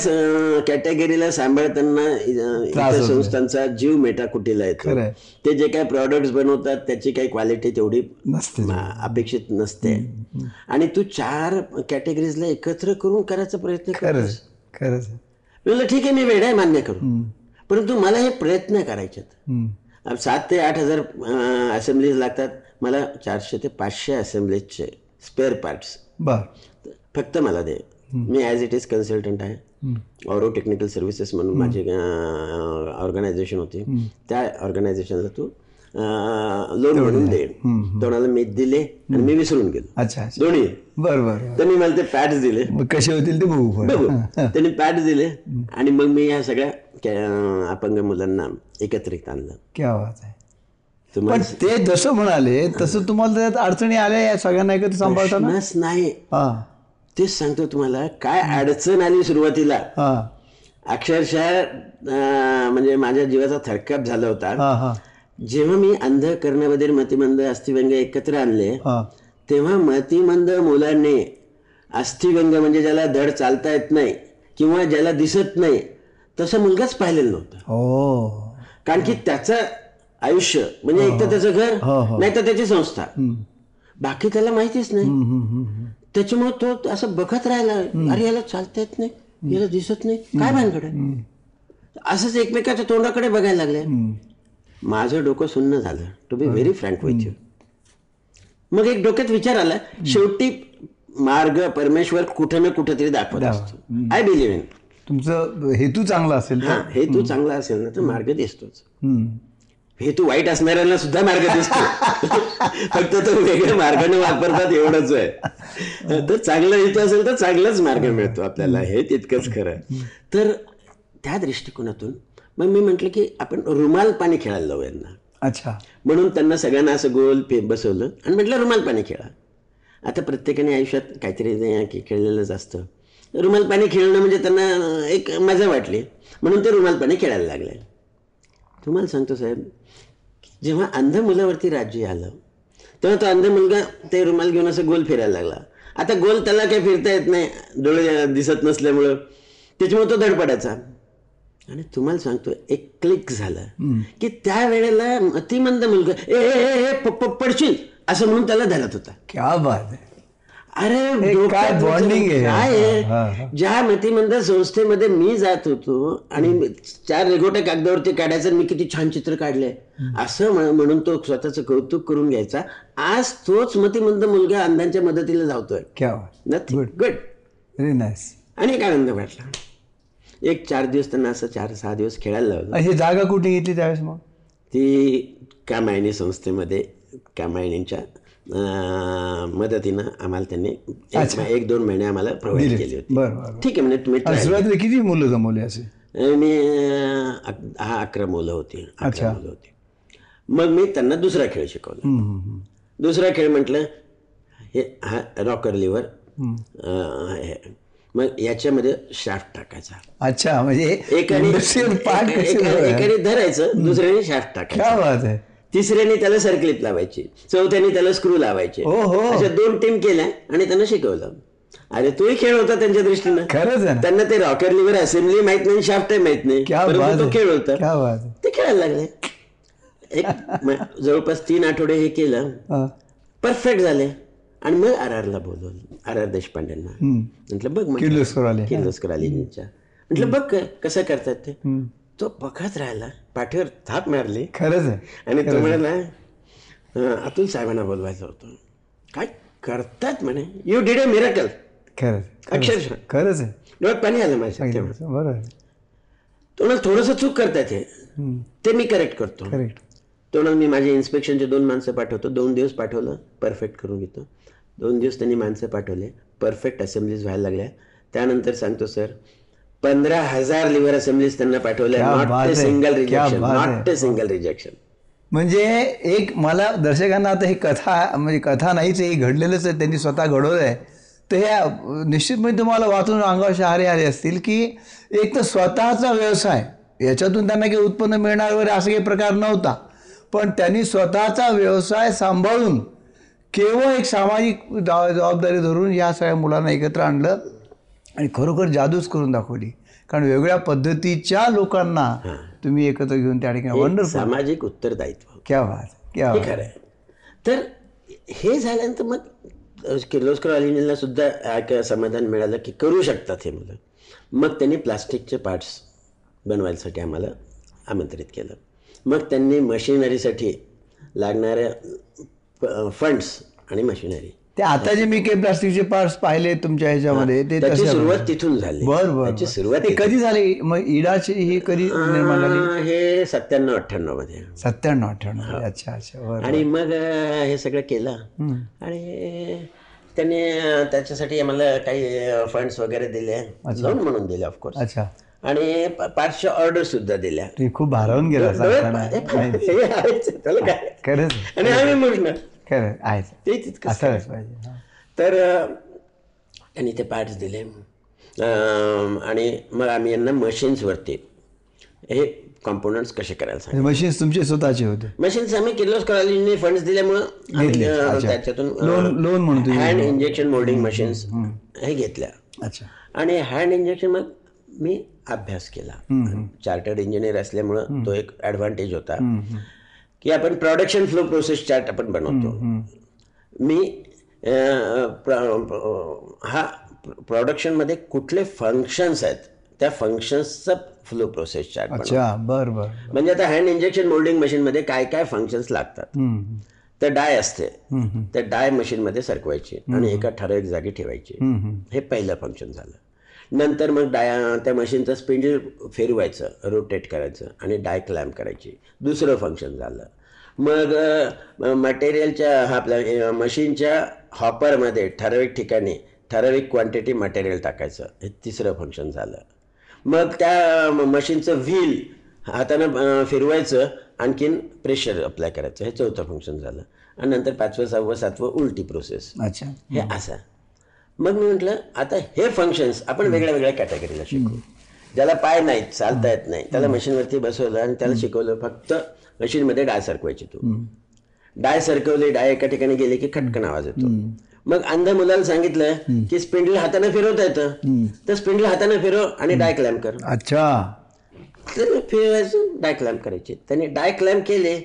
Speaker 3: कॅटेगरीला सांभाळताना संस्थांचा जीव मेटाकुटीला येतो?
Speaker 2: खरंय.
Speaker 3: ते जे काही प्रॉडक्ट्स बनवतात त्याची काही क्वालिटी तेवढी अपेक्षित नसते. आणि तू चार कॅटेगरीजला एकत्र करून करायचा प्रयत्न म्हणलं ठीक आहे मी वेळ आहे मान्य करू. परंतु मला हे प्रयत्न करायचे सात ते आठ हजार असेंब्लीज लागतात. मला चारशे ते पाचशे असेंब्लीजचे स्पेअर पार्ट्स
Speaker 2: बर.
Speaker 3: फक्त मला दे. मी ॲज इट इज कन्सल्टंट आहे. ऑरो टेक्निकल सर्व्हिसेस म्हणून माझी ऑर्गनायझेशन होती. त्या ऑर्गनायझेशनला तू लोन म्हणून दे. तोडाला मी दिले आणि मी विसरून गेलो.
Speaker 2: अच्छा
Speaker 3: दोन्ही.
Speaker 2: बर बर बर.
Speaker 3: त्यांनी मला ते पॅड्स दिले.
Speaker 2: कसे होतील ते बघू
Speaker 3: बघू. [laughs] त्यांनी पॅड दिले आणि मग मी ह्या सगळ्या अपंग मुलांना एकत्रित आणलं.
Speaker 2: क्या बात आहे. पण ते जसं म्हणाले तसं तुम्हाला त्यात अडचणी आल्या या सगळ्यांना एकत्र सांभाळताना?
Speaker 3: प्रश्नच नाही. तेच सांगतो तुम्हाला काय अडचण आली सुरुवातीला? अक्षरशः म्हणजे माझ्या जीवाचा थरकाप झाला होता. जेव्हा मी अंध कर्णबधीर मतिमंद अस्थिव्यंग एकत्र आणले तेव्हा मतिमंद मुलांनी अस्थिव्यंग म्हणजे ज्याला धड चालता येत नाही किंवा ज्याला दिसत नाही तसं मुलगाच पाहिलेलं नव्हतं.
Speaker 2: हो.
Speaker 3: कारण की त्याचं आयुष्य म्हणजे एक तर त्याचं
Speaker 2: हो,
Speaker 3: घर
Speaker 2: हो.
Speaker 3: नाही तर त्याची संस्था. बाकी त्याला माहितीच नाही. त्याच्यामुळे तो असं बघत राहिला अरे याला चालता येत नाही याला दिसत नाही. काय भानगड आहे? असंच एकमेकाच्या तोंडाकडे बघायला लागले. माझं डोकं सुन्न झालं. To be very frank with you मग एक डोक्यात विचार आला शेवटी मार्ग परमेश्वर कुठं ना कुठं तरी दाखवत असतो. आय बिलीव्ह इन
Speaker 2: तुमचं हेतू चांगला असेल
Speaker 3: हा हे तू चांगला असेल ना तर मार्ग दिसतोच.
Speaker 2: हम्म.
Speaker 3: हे तू वाईट असणाऱ्यांना सुद्धा मार्ग दिसतो. [laughs] फक्त तो वेगळ्या मार्गाने वापरतात एवढंच आहे. तर चांगलं हेतू असेल तर चांगलाच मार्ग मिळतो आपल्याला. हे तितकंच खरं. तर त्या दृष्टिकोनातून मग मी म्हटलं की आपण रुमाल पाणी खेळायला लावू यांना.
Speaker 2: अच्छा.
Speaker 3: म्हणून त्यांना सगळ्यांना असं गोल बसवलं आणि म्हटलं रुमाल पाणी खेळा. आता प्रत्येकाने आयुष्यात काहीतरी खेळलेलंच असतं. रुमाल पाणी खेळणं म्हणजे त्यांना एक मजा वाटली. म्हणून ते रुमाल पाणी खेळायला लागले. तुम्हाला सांगतो साहेब जेव्हा अंध मुलावरती राज्य आलं तेव्हा तो अंध मुलगा ते रुमाल घेऊन असं गोल फिरायला लागला. आता गोल त्याला काही फिरता येत नाही डोळे दिसत नसल्यामुळं. त्याच्यामुळे तो धडपडायचा. आणि तुम्हाला सांगतो एक क्लिक झालं की त्या वेळेला अतिमंद मुलगा ए पडशील असं म्हणून त्याला धरत होता.
Speaker 2: क्या बात आहे.
Speaker 3: अरे
Speaker 2: काय bonding आहे.
Speaker 3: ज्या मतिमंद संस्थेमध्ये मी जात होतो आणि चार रेगोट्या कागदावरती काढायचं मी किती छान चित्र काढले असं म्हण- म्हणून तो स्वतःचं कौतुक करून घ्यायचा. आज तोच मतिमंद मुलगा अंधांच्या मदतीला धावतोय. गुड
Speaker 2: व्हेरी नाईस
Speaker 3: आणि एक आनंद वाटला. एक चार दिवस त्यांना असं चार सहा दिवस खेळायला लावलं.
Speaker 2: ही जागा कुठे घेतली त्यावेळेस मग?
Speaker 3: ती कामायणी संस्थेमध्ये कामायणींच्या मदतीनं आम्हाला त्यांनी एक, एक दोन महिने आम्हाला प्रोव्हाइड केली होती. ठीक आहे म्हणजे तुम्ही
Speaker 2: सुरुवातीला किती मुलं जमवली असे.
Speaker 3: मी दहा अकरा मुलं होती. अकरा मुलं होती. मग मी त्यांना दुसरा खेळ शिकवला. दुसरा खेळ म्हटलं हे हा रॉकर लिव्हर मग याच्यामध्ये शाफ्ट टाकायचा.
Speaker 2: अच्छा म्हणजे
Speaker 3: एकाने धरायचं? दुसऱ्याने शाफ्ट टाकायचं. तिसऱ्याने त्याला सर्कलिप लावायची. चौथ्याने त्याला स्क्रू लावायचे. अशा दोन टीम केल्या आणि त्यांना शिकवलं. अरे तोही खेळ होता त्यांच्या दृष्टीनं.
Speaker 2: खरंच
Speaker 3: त्यांना ते रॉकर लिव्हर असेंब्ली माहीत नाही शाफ्ट माहीत नाही. तो खेळ होता.
Speaker 2: क्या बात आहे.
Speaker 3: ते खेळायला लागले. एक म- जवळपास तीन आठवडे हे केलं. परफेक्ट झाले. आणि मग आर आरला बोलवलं. आर आर देशपांडेंना. म्हटलं बघ.
Speaker 2: किर्लोस्कर आले
Speaker 3: किर्लोस्कर आलींच्या म्हटलं बघ कसं करतात ते. तो बघत राहिला. पाठीवर थाप मारली.
Speaker 2: खरंच आहे.
Speaker 3: आणि तो म्हणाला "अं, अतुल साहेबांना बोलवायचं होतं. काय करतात म्हणे? यू डिड अ मिरकल
Speaker 2: खरंच.
Speaker 3: अक्षरशः.
Speaker 2: खरंच आहे.
Speaker 3: डोळ्यात पाणी आलं माझ्या तेव्हा
Speaker 2: सांगितलं बरं आहे.
Speaker 3: तो म्हणाला थोडंसं चूक करतात हे. ते मी करेक्ट करतो.
Speaker 2: करेक्ट
Speaker 3: तो म्हणाला मी माझे इन्स्पेक्शनचे दोन माणसं पाठवतो. दोन दिवस पाठवलं परफेक्ट करून घेतो. दोन दिवस त्यांनी माणसं पाठवले परफेक्ट असेंब्लीज व्हायला लागल्या. त्यानंतर सांगतो सर पंधरा हजार लिव्हर असेंब्लीज त्यांना पाठवल्या. Not single rejection. Not a single rejection
Speaker 2: म्हणजे एक मला दर्शकांना आता ही कथा म्हणजे कथा नाहीच हे घडलेलंच आहे त्यांनी स्वतः घडवलं आहे तर ह्या निश्चितपणे तुम्हाला वाचून अंगावर शहारे आले असतील की एक तर स्वतःचा व्यवसाय याच्यातून त्यांना काही उत्पन्न मिळणार वगैरे असं काही प्रकार नव्हता. पण त्यांनी स्वतःचा व्यवसाय सांभाळून केवळ एक सामाजिक जबाब- जबाबदारी धरून या सगळ्या मुलांना एकत्र आणलं. आणि खरोखर जादूच करून दाखवली. कारण वेगळ्या पद्धतीच्या लोकांना तुम्ही एकत्र घेऊन त्या ठिकाणी वंडरफुल
Speaker 3: सामाजिक उत्तरदायित्व.
Speaker 2: क्या बात क्या
Speaker 3: हे खरं आहे तर हे झाल्यानंतर मग किर्लोस्कर अलिनीला सुद्धा समाधान मिळालं की करू शकतात हे मुलं. मग त्यांनी प्लास्टिकचे पार्ट्स बनवायसाठी आम्हाला आमंत्रित केलं. मग त्यांनी मशिनरीसाठी लागणाऱ्या फंड्स आणि मशिनरी
Speaker 2: ते आता जे मी काही प्लास्टिकचे पार्ट्स पाहिले तुमच्या ह्याच्यामध्ये ते
Speaker 3: त्याची सुरुवात तिथून झाली.
Speaker 2: बर बर
Speaker 3: सुरुवात
Speaker 2: कधी झाली? मग इडाची ही कधी निर्माण झाली?
Speaker 3: हे सत्त्याण्णव अठ्ठ्याण्णवमध्ये.
Speaker 2: सत्त्याण्णव अठ्ठ्याण्णव अच्छा अच्छा.
Speaker 3: आणि मग हे सगळं केलं. आणि त्यांनी त्याच्यासाठी आम्हाला काही फंड्स वगैरे दिले. लोन म्हणून दिले ऑफकोर्स
Speaker 2: अच्छा.
Speaker 3: आणि पाचशे ऑर्डर सुद्धा दिल्या.
Speaker 2: खूप भारावून गेला
Speaker 3: आणि आम्ही म्हटलं
Speaker 2: खरं आहेच.
Speaker 3: ते तितकं
Speaker 2: पाहिजे.
Speaker 3: तर त्यांनी ते पार्ट्स दिले आणि मग आम्ही यांना मशीन्सवरती हे कॉम्पोनंट्स कसे करायला सांगितले.
Speaker 2: मशीन्स तुमचे स्वतःचे होते.
Speaker 3: मशीन्स आम्ही किर्लोस्कर कॉलेजने फंड्स दिल्यामुळं. त्याच्यातून
Speaker 2: लोन- तुम्ही
Speaker 3: हँड इंजेक्शन मोल्डिंग मशीन्स हे घेतल्या.
Speaker 2: अच्छा.
Speaker 3: आणि हँड इंजेक्शन मग मी अभ्यास केला. चार्टर्ड इंजिनियर असल्यामुळं तो एक ॲडव्हान्टेज होता. की आपण प्रोडक्शन फ्लो प्रोसेस चार्ट आपण बनवतो. मी हा प्रोडक्शनमध्ये कुठले फंक्शन्स आहेत त्या फंक्शन्सचा फ्लो प्रोसेस चार्ट
Speaker 2: अच्छा बर बर
Speaker 3: म्हणजे आता हँड इंजेक्शन मोल्डिंग मशीनमध्ये काय काय फंक्शन्स लागतात. तर डाय असते. त्या डाय मशीनमध्ये सरकवायची आणि एका ठराविक जागी ठेवायची. हे पहिलं फंक्शन झालं. नंतर मग डाय त्या मशीनचं स्पिंडल फिरवायचं रोटेट करायचं आणि डाय क्लॅम्प करायची. दुसरं फंक्शन झालं. मग मटेरियलच्या हा आपल्या मशीनच्या हॉपरमध्ये ठराविक ठिकाणी ठराविक क्वांटिटी मटेरियल टाकायचं. हे तिसरं फंक्शन झालं. मग त्या मशीनचं व्हील हातानं फिरवायचं. आणखीन प्रेशर अप्लाय करायचं. हे चौथं फंक्शन झालं. आणि नंतर पाचवं सहावं सातवं उलटी प्रोसेस
Speaker 2: अच्छा.
Speaker 3: हे असं. मग मी म्हटलं आता हे फंक्शन्स आपण वेगळ्या वेगळ्या कॅटेगरीला शिकू. ज्याला पाय नाहीत चालता येत नाही त्याला मशीनवरती बसवलं आणि त्याला शिकवलं फक्त मशीनमध्ये डाय सरकवायची तू. डाय सरकवली डाय एका ठिकाणी गेली की खटकन आवाज येतो. मग अंध मुलाला सांगितलं की स्पिंडल हाताने फिरवता येतं. तर स्पिंडल हाताने फिरव आणि डाय क्लॅम्प कर.
Speaker 2: अच्छा.
Speaker 3: तर फिरवायचं डाय क्लॅम्प करायचे. त्यांनी डाय क्लॅम्प केले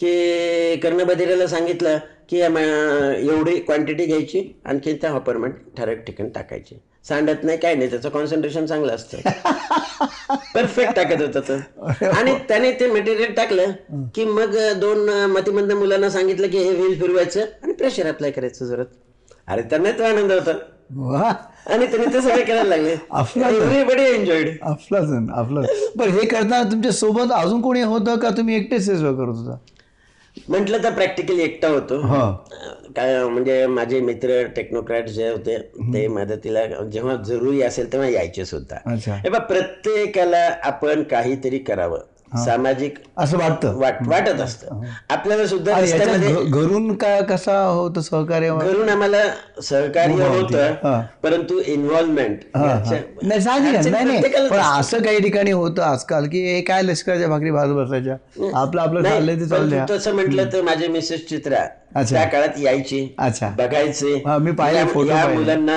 Speaker 3: की कर्णबधिराला सांगितलं की एवढी क्वांटिटी घ्यायची आणखी त्या हॉपरमेंट ठराविक ठिकाणी टाकायची. सांडत नाही काय नाही त्याचं कॉन्सन्ट्रेशन चांगलं असतं. [laughs] परफेक्ट टाकत होतं आणि त्याने ते मटेरियल टाकलं की मग दोन मतिमंद मुलांना सांगितलं की हे व्हील फिरवायचं आणि प्रेशर अप्लाय करायचं जरत. अरे त्यांना तो आनंद होता. आणि त्यांनी ते सगळे करायला लागले. एव्हरीबडी एन्जॉयड
Speaker 2: अफलातून अफलातून बरं हे करताना तुमच्यासोबत अजून कोणी होतं का? तुम्ही एकटेच हे करत होता?
Speaker 3: म्हटलं तर प्रॅक्टिकली एकटा होतो. काय म्हणजे माझे मित्र टेक्नोक्रॅट जे होते ते मदतीला जेव्हा जरुरी असेल तेव्हा यायचे सुद्धा. हे प्रत्येकाला आपण काहीतरी करावं. सामाजिक
Speaker 2: असं वाटतं.
Speaker 3: वाट वाटत असतं. आपल्याला सुद्धा
Speaker 2: घ- घरून काय कसा होतं सहकार्य?
Speaker 3: घरून आम्हाला सहकार्य. होतं परंतु इन्व्हॉल्वमेंट
Speaker 2: नाही साहजिक पण असं काही ठिकाणी होतं आजकाल की हे काय लष्कराच्या भाकरी भाजत बसायच्या? आपलं आपलं चाललंय ते चाललंय.
Speaker 3: तसं म्हटलं तर माझे मिसेस चित्रा
Speaker 2: अच्छा.
Speaker 3: त्या काळात यायची
Speaker 2: अच्छा.
Speaker 3: बघायचे.
Speaker 2: मी पाहिले, फोटो.
Speaker 3: मुलांना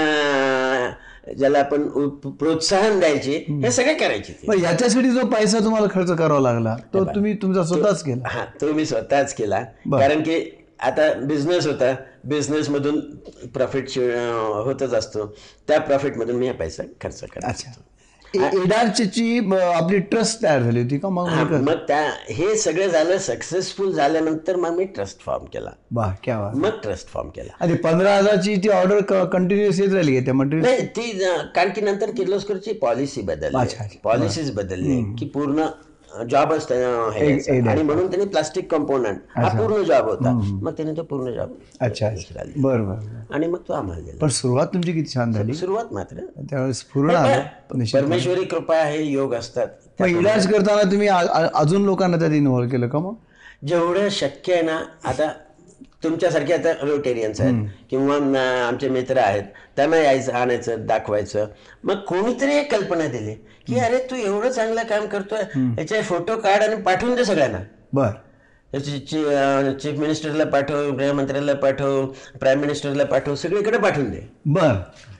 Speaker 3: ज्याला आपण प्रोत्साहन द्यायचे हे सगळे करायचे
Speaker 2: याच्यासाठी जो पैसा तुम्हाला खर्च करावा लागला तो तुम्ही तुमचा स्वतःच केला.
Speaker 3: हा तो मी स्वतःच केला. कारण की आता बिझनेस होता. बिझनेस मधून प्रॉफिट होतच असतो. त्या प्रॉफिट मधून मी हा पैसा खर्च करतो
Speaker 2: एडारची आपली ट्रस्ट तयार झाली होती का? मग
Speaker 3: मग त्या हे सगळं झालं सक्सेसफुल झाल्यानंतर मग मी ट्रस्ट फॉर्म केला.
Speaker 2: क्या
Speaker 3: मग ट्रस्ट फॉर्म केला.
Speaker 2: आणि पंधरा हजारची ती ऑर्डर कंटिन्युअस येत राहिली त्या मटेरियल
Speaker 3: ती कारण की नंतर किर्लोस्करची पॉलिसी बदलली. पॉलिसीज बदलली की पूर्ण जॉब हे.
Speaker 2: एक-
Speaker 3: आणि म्हणून त्यांनी प्लास्टिक कंपोनंट हा पूर्ण जॉब होता. मग त्याने तो पूर्ण जॉब
Speaker 2: अच्छा अच्छा. बरं बरं
Speaker 3: आणि मग तो आम्हाला दिला.
Speaker 2: पण सुरुवात तुमची किती छान झाली?
Speaker 3: सुरुवात मात्र.
Speaker 2: त्यावेळेस पूर्ण.
Speaker 3: परमेश्वरी कृपा आहे योग असतात.
Speaker 2: इलाज करताना तुम्ही अजून लोकांना त्यात इन्व्हॉल्व केलं का मग?
Speaker 3: जेवढं शक्य आहे ना आता तुमच्यासारखे आता रोटेरियन्स आहेत. किंवा आमचे मित्र आहेत. त्यांना यायचं आणायचं दाखवायचं. मग कोणीतरी एक कल्पना दिली की अरे तू एवढं चांगलं काम करतोय. याचे फोटो काढ आणि पाठवून दे सगळ्यांना.
Speaker 2: बर.
Speaker 3: चीफ मिनिस्टरला पाठव गृहमंत्र्याला पाठव प्राईम मिनिस्टरला पाठव सगळीकडे पाठवून दे.
Speaker 2: बर.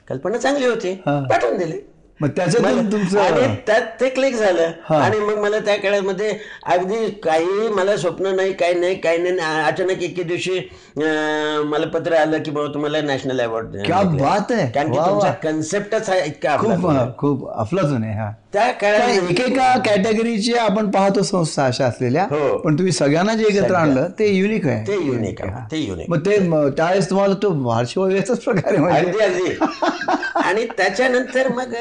Speaker 3: कल्पना चांगली होती. पाठवून दिली.
Speaker 2: मग त्याच्यातून
Speaker 3: आणि
Speaker 2: तुमचं
Speaker 3: त्यात ते क्लिक झालं. आणि मग मला त्या काळामध्ये अगदी काही मला स्वप्न नाही काही नाही काही नाही. अचानक एके दिवशी मला पत्र आलं की बाबा तुम्हाला नॅशनल अवॉर्ड
Speaker 2: क्या बात आहे.
Speaker 3: कारण की तुमचा. कन्सेप्टच हा इतका
Speaker 2: खूप खूप अफलातून आहे हा.
Speaker 3: त्या काळात
Speaker 2: एकेका कॅटेगरीचे आपण पाहतो संस्था अशा असलेल्या
Speaker 3: हो.
Speaker 2: पण तुम्ही सगळ्यांना जे एकत्र आणलं ते युनिक आहे.
Speaker 3: ते युनिक आहे ते युनिक
Speaker 2: मग ते त्यावेळेस तुम्हाला तो वार्षिक प्रकार आहे म्हणजे. [laughs]
Speaker 3: आणि त्याच्यानंतर मग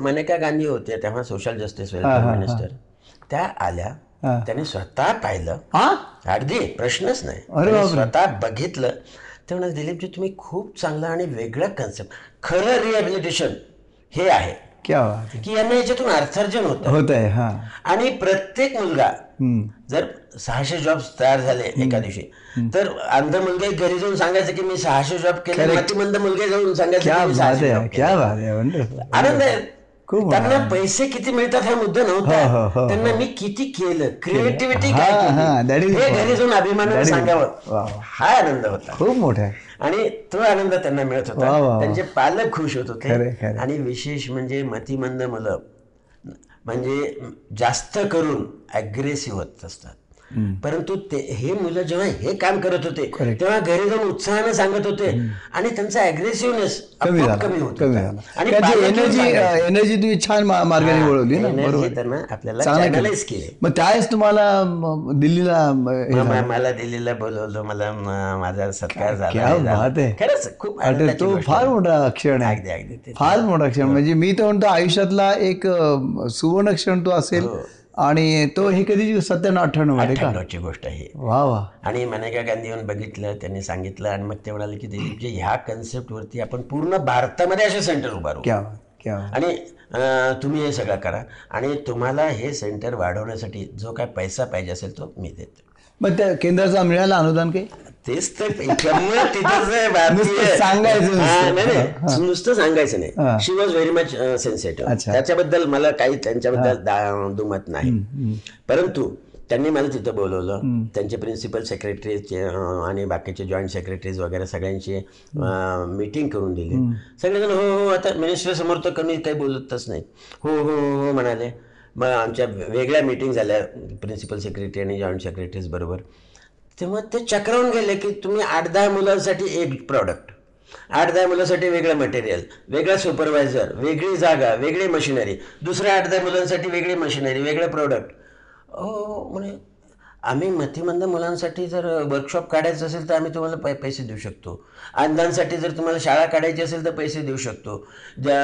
Speaker 3: मनेका गांधी होते तेव्हा सोशल जस्टिस मिनिस्टर त्या आल्या. त्यांनी स्वतः पाहिलं.
Speaker 2: हा?
Speaker 3: अगदी प्रश्नच नाही. स्वतः बघितलं. ते म्हणाले दिलीपजी तुम्ही खूप चांगलं आणि वेगळं कन्सेप्ट खरं रिहॅबिलिटेशन हे आहे.
Speaker 2: क्या
Speaker 3: की यांना याच्यातून अर्थार्जन होतं.
Speaker 2: होत आहे हा.
Speaker 3: आणि प्रत्येक मुलगा. जर सहाशे जॉब तयार झाले एका दिवशी तर अंध मुलगा घरी जाऊन सांगायचं की मी सहाशे जॉब केले. मतिमंद मुलगा जाऊन सांगायचं. आनंद आहे. त्यांना पैसे किती मिळतात हा मुद्दा नव्हता. त्यांना मी किती केलं? क्रिएटिव्हिटी काय
Speaker 2: हा,
Speaker 3: हे. घरी जाऊन अभिमानाने सांगावं. हा आनंद होता.
Speaker 2: खूप मोठं
Speaker 3: आणि तो आनंद त्यांना मिळत होता. त्यांचे पालक खुश होत होते. आणि विशेष म्हणजे मतिमंद मुलं. म्हणजे जास्त करून अग्रेसिव्ह होत असतात. परंतु ते हे मुलं जेव्हा हे काम करत होते. तेव्हा घरी जाऊन उत्साहानं सांगत होते आणि त्यांचा अग्रेसिव्हनेस
Speaker 2: कमी
Speaker 3: होत आणि
Speaker 2: एनर्जी. एनर्जी तुम्ही छान मार्गाने वळवली ना?
Speaker 3: आपल्याला
Speaker 2: मग त्यावेळेस तुम्हाला दिल्लीला हे.
Speaker 3: मला दिल्लीला बोलवलं मला माझा सत्कार झाला हे. खरंच खूप
Speaker 2: तो फार. मोठा क्षण आहे.
Speaker 3: अगदी
Speaker 2: फार मोठा क्षण. म्हणजे मी तर म्हणतो आयुष्यातला एक सुवर्ण क्षण तो असेल.
Speaker 3: हो.
Speaker 2: आणि तो हे कधी सत्त्याण्णव अठ्ठ्याण्णवमध्ये का?
Speaker 3: अठ्ठ्याण्णवची गोष्ट आहे.
Speaker 2: वा वा.
Speaker 3: आणि मनेका गांधी येऊन बघितलं त्यांनी सांगितलं आणि मग ते म्हणाले की दिलीपजी ह्या कन्सेप्टवरती आपण पूर्ण भारतामध्ये असे सेंटर उभारू.
Speaker 2: क्या क्या.
Speaker 3: आणि तुम्ही हे सगळं करा आणि तुम्हाला हे सेंटर वाढवण्यासाठी जो काय पैसा पाहिजे असेल तो मी देतो.
Speaker 2: मग त्या केंद्राचा मिळालं अनुदान काही?
Speaker 3: तेच तर त्यामुळे [laughs] भारतीय-
Speaker 2: सांगायचं.
Speaker 3: हा, नाही, नाही. नुसतं सांगायचं. नाही. She was very much sensitive. त्याच्याबद्दल मला काही त्यांच्याबद्दल दुमत नाही. परंतु त्यांनी मला तिथं बोलवलं. त्यांचे प्रिन्सिपल सेक्रेटरीचे आणि बाकीचे जॉईंट सेक्रेटरीज वगैरे सगळ्यांची मीटिंग करून दिली. सगळेजण हो हो आता मिनिस्टर समोर तर कमी काही बोलतच नाही. हो हो हो हो म्हणाले. मग आमच्या वेगळ्या मीटिंग झाल्या प्रिन्सिपल सेक्रेटरी आणि जॉईंट सेक्रेटरीज बरोबर. तेव्हा ते चक्रावून गेले की तुम्ही आठ दहा मुलांसाठी एक प्रॉडक्ट आठ दहा मुलांसाठी वेगळं मटेरियल वेगळा सुपरवायझर वेगळी जागा वेगळी मशिनरी दुसऱ्या आठ दहा मुलांसाठी वेगळी मशिनरी वेगळं प्रॉडक्ट हो म्हणे आम्ही मतिमंद मुलांसाठी जर वर्कशॉप काढायचं असेल तर आम्ही तुम्हाला पै पैसे देऊ शकतो. अंधांसाठी जर तुम्हाला शाळा काढायची असेल तर पैसे देऊ शकतो. ज्या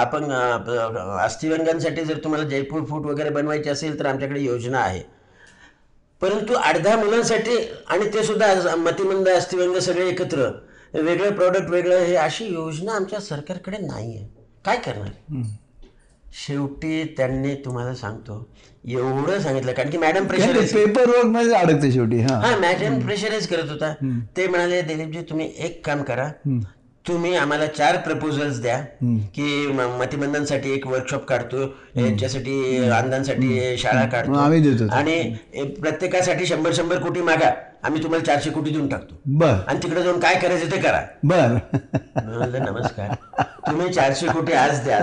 Speaker 3: आपण अस्थिवंगांसाठी अस्थिव्यंगांसाठी जर तुम्हाला जयपूर फूट वगैरे बनवायची असेल तर आमच्याकडे योजना आहे. परंतु आठ दहा मुलांसाठी आणि ते सुद्धा मतिमंद अस्थिव्यंग सगळे एकत्र वेगळं प्रॉडक्ट वेगळं हे अशी योजना आमच्या सरकारकडे नाही आहे काय करणार? शेवटी त्यांनी तुम्हाला सांगतो एवढं सांगितलं कारण की मॅडम प्रेशर
Speaker 2: पेपर वर्कमध्ये अडकते शेवटी हा.
Speaker 3: मॅडम प्रेशराईज करत होता. ते म्हणाले दिलीपजी तुम्ही एक काम करा. तुम्ही आम्हाला चार प्रपोजल्स द्या की म- मतिमंदांसाठी एक वर्कशॉप काढतो यांच्यासाठी अंधांसाठी शाळा काढतो
Speaker 2: आम्ही देतो
Speaker 3: आणि प्रत्येकासाठी शंभर शंभर कोटी मागा आम्ही तुम्हाला चारशे कोटी देऊन टाकतो.
Speaker 2: बर.
Speaker 3: आणि तिकडे जाऊन काय करायचं ते करा.
Speaker 2: बर.
Speaker 3: नमस्कार. तुम्ही चारशे कोटी आज द्या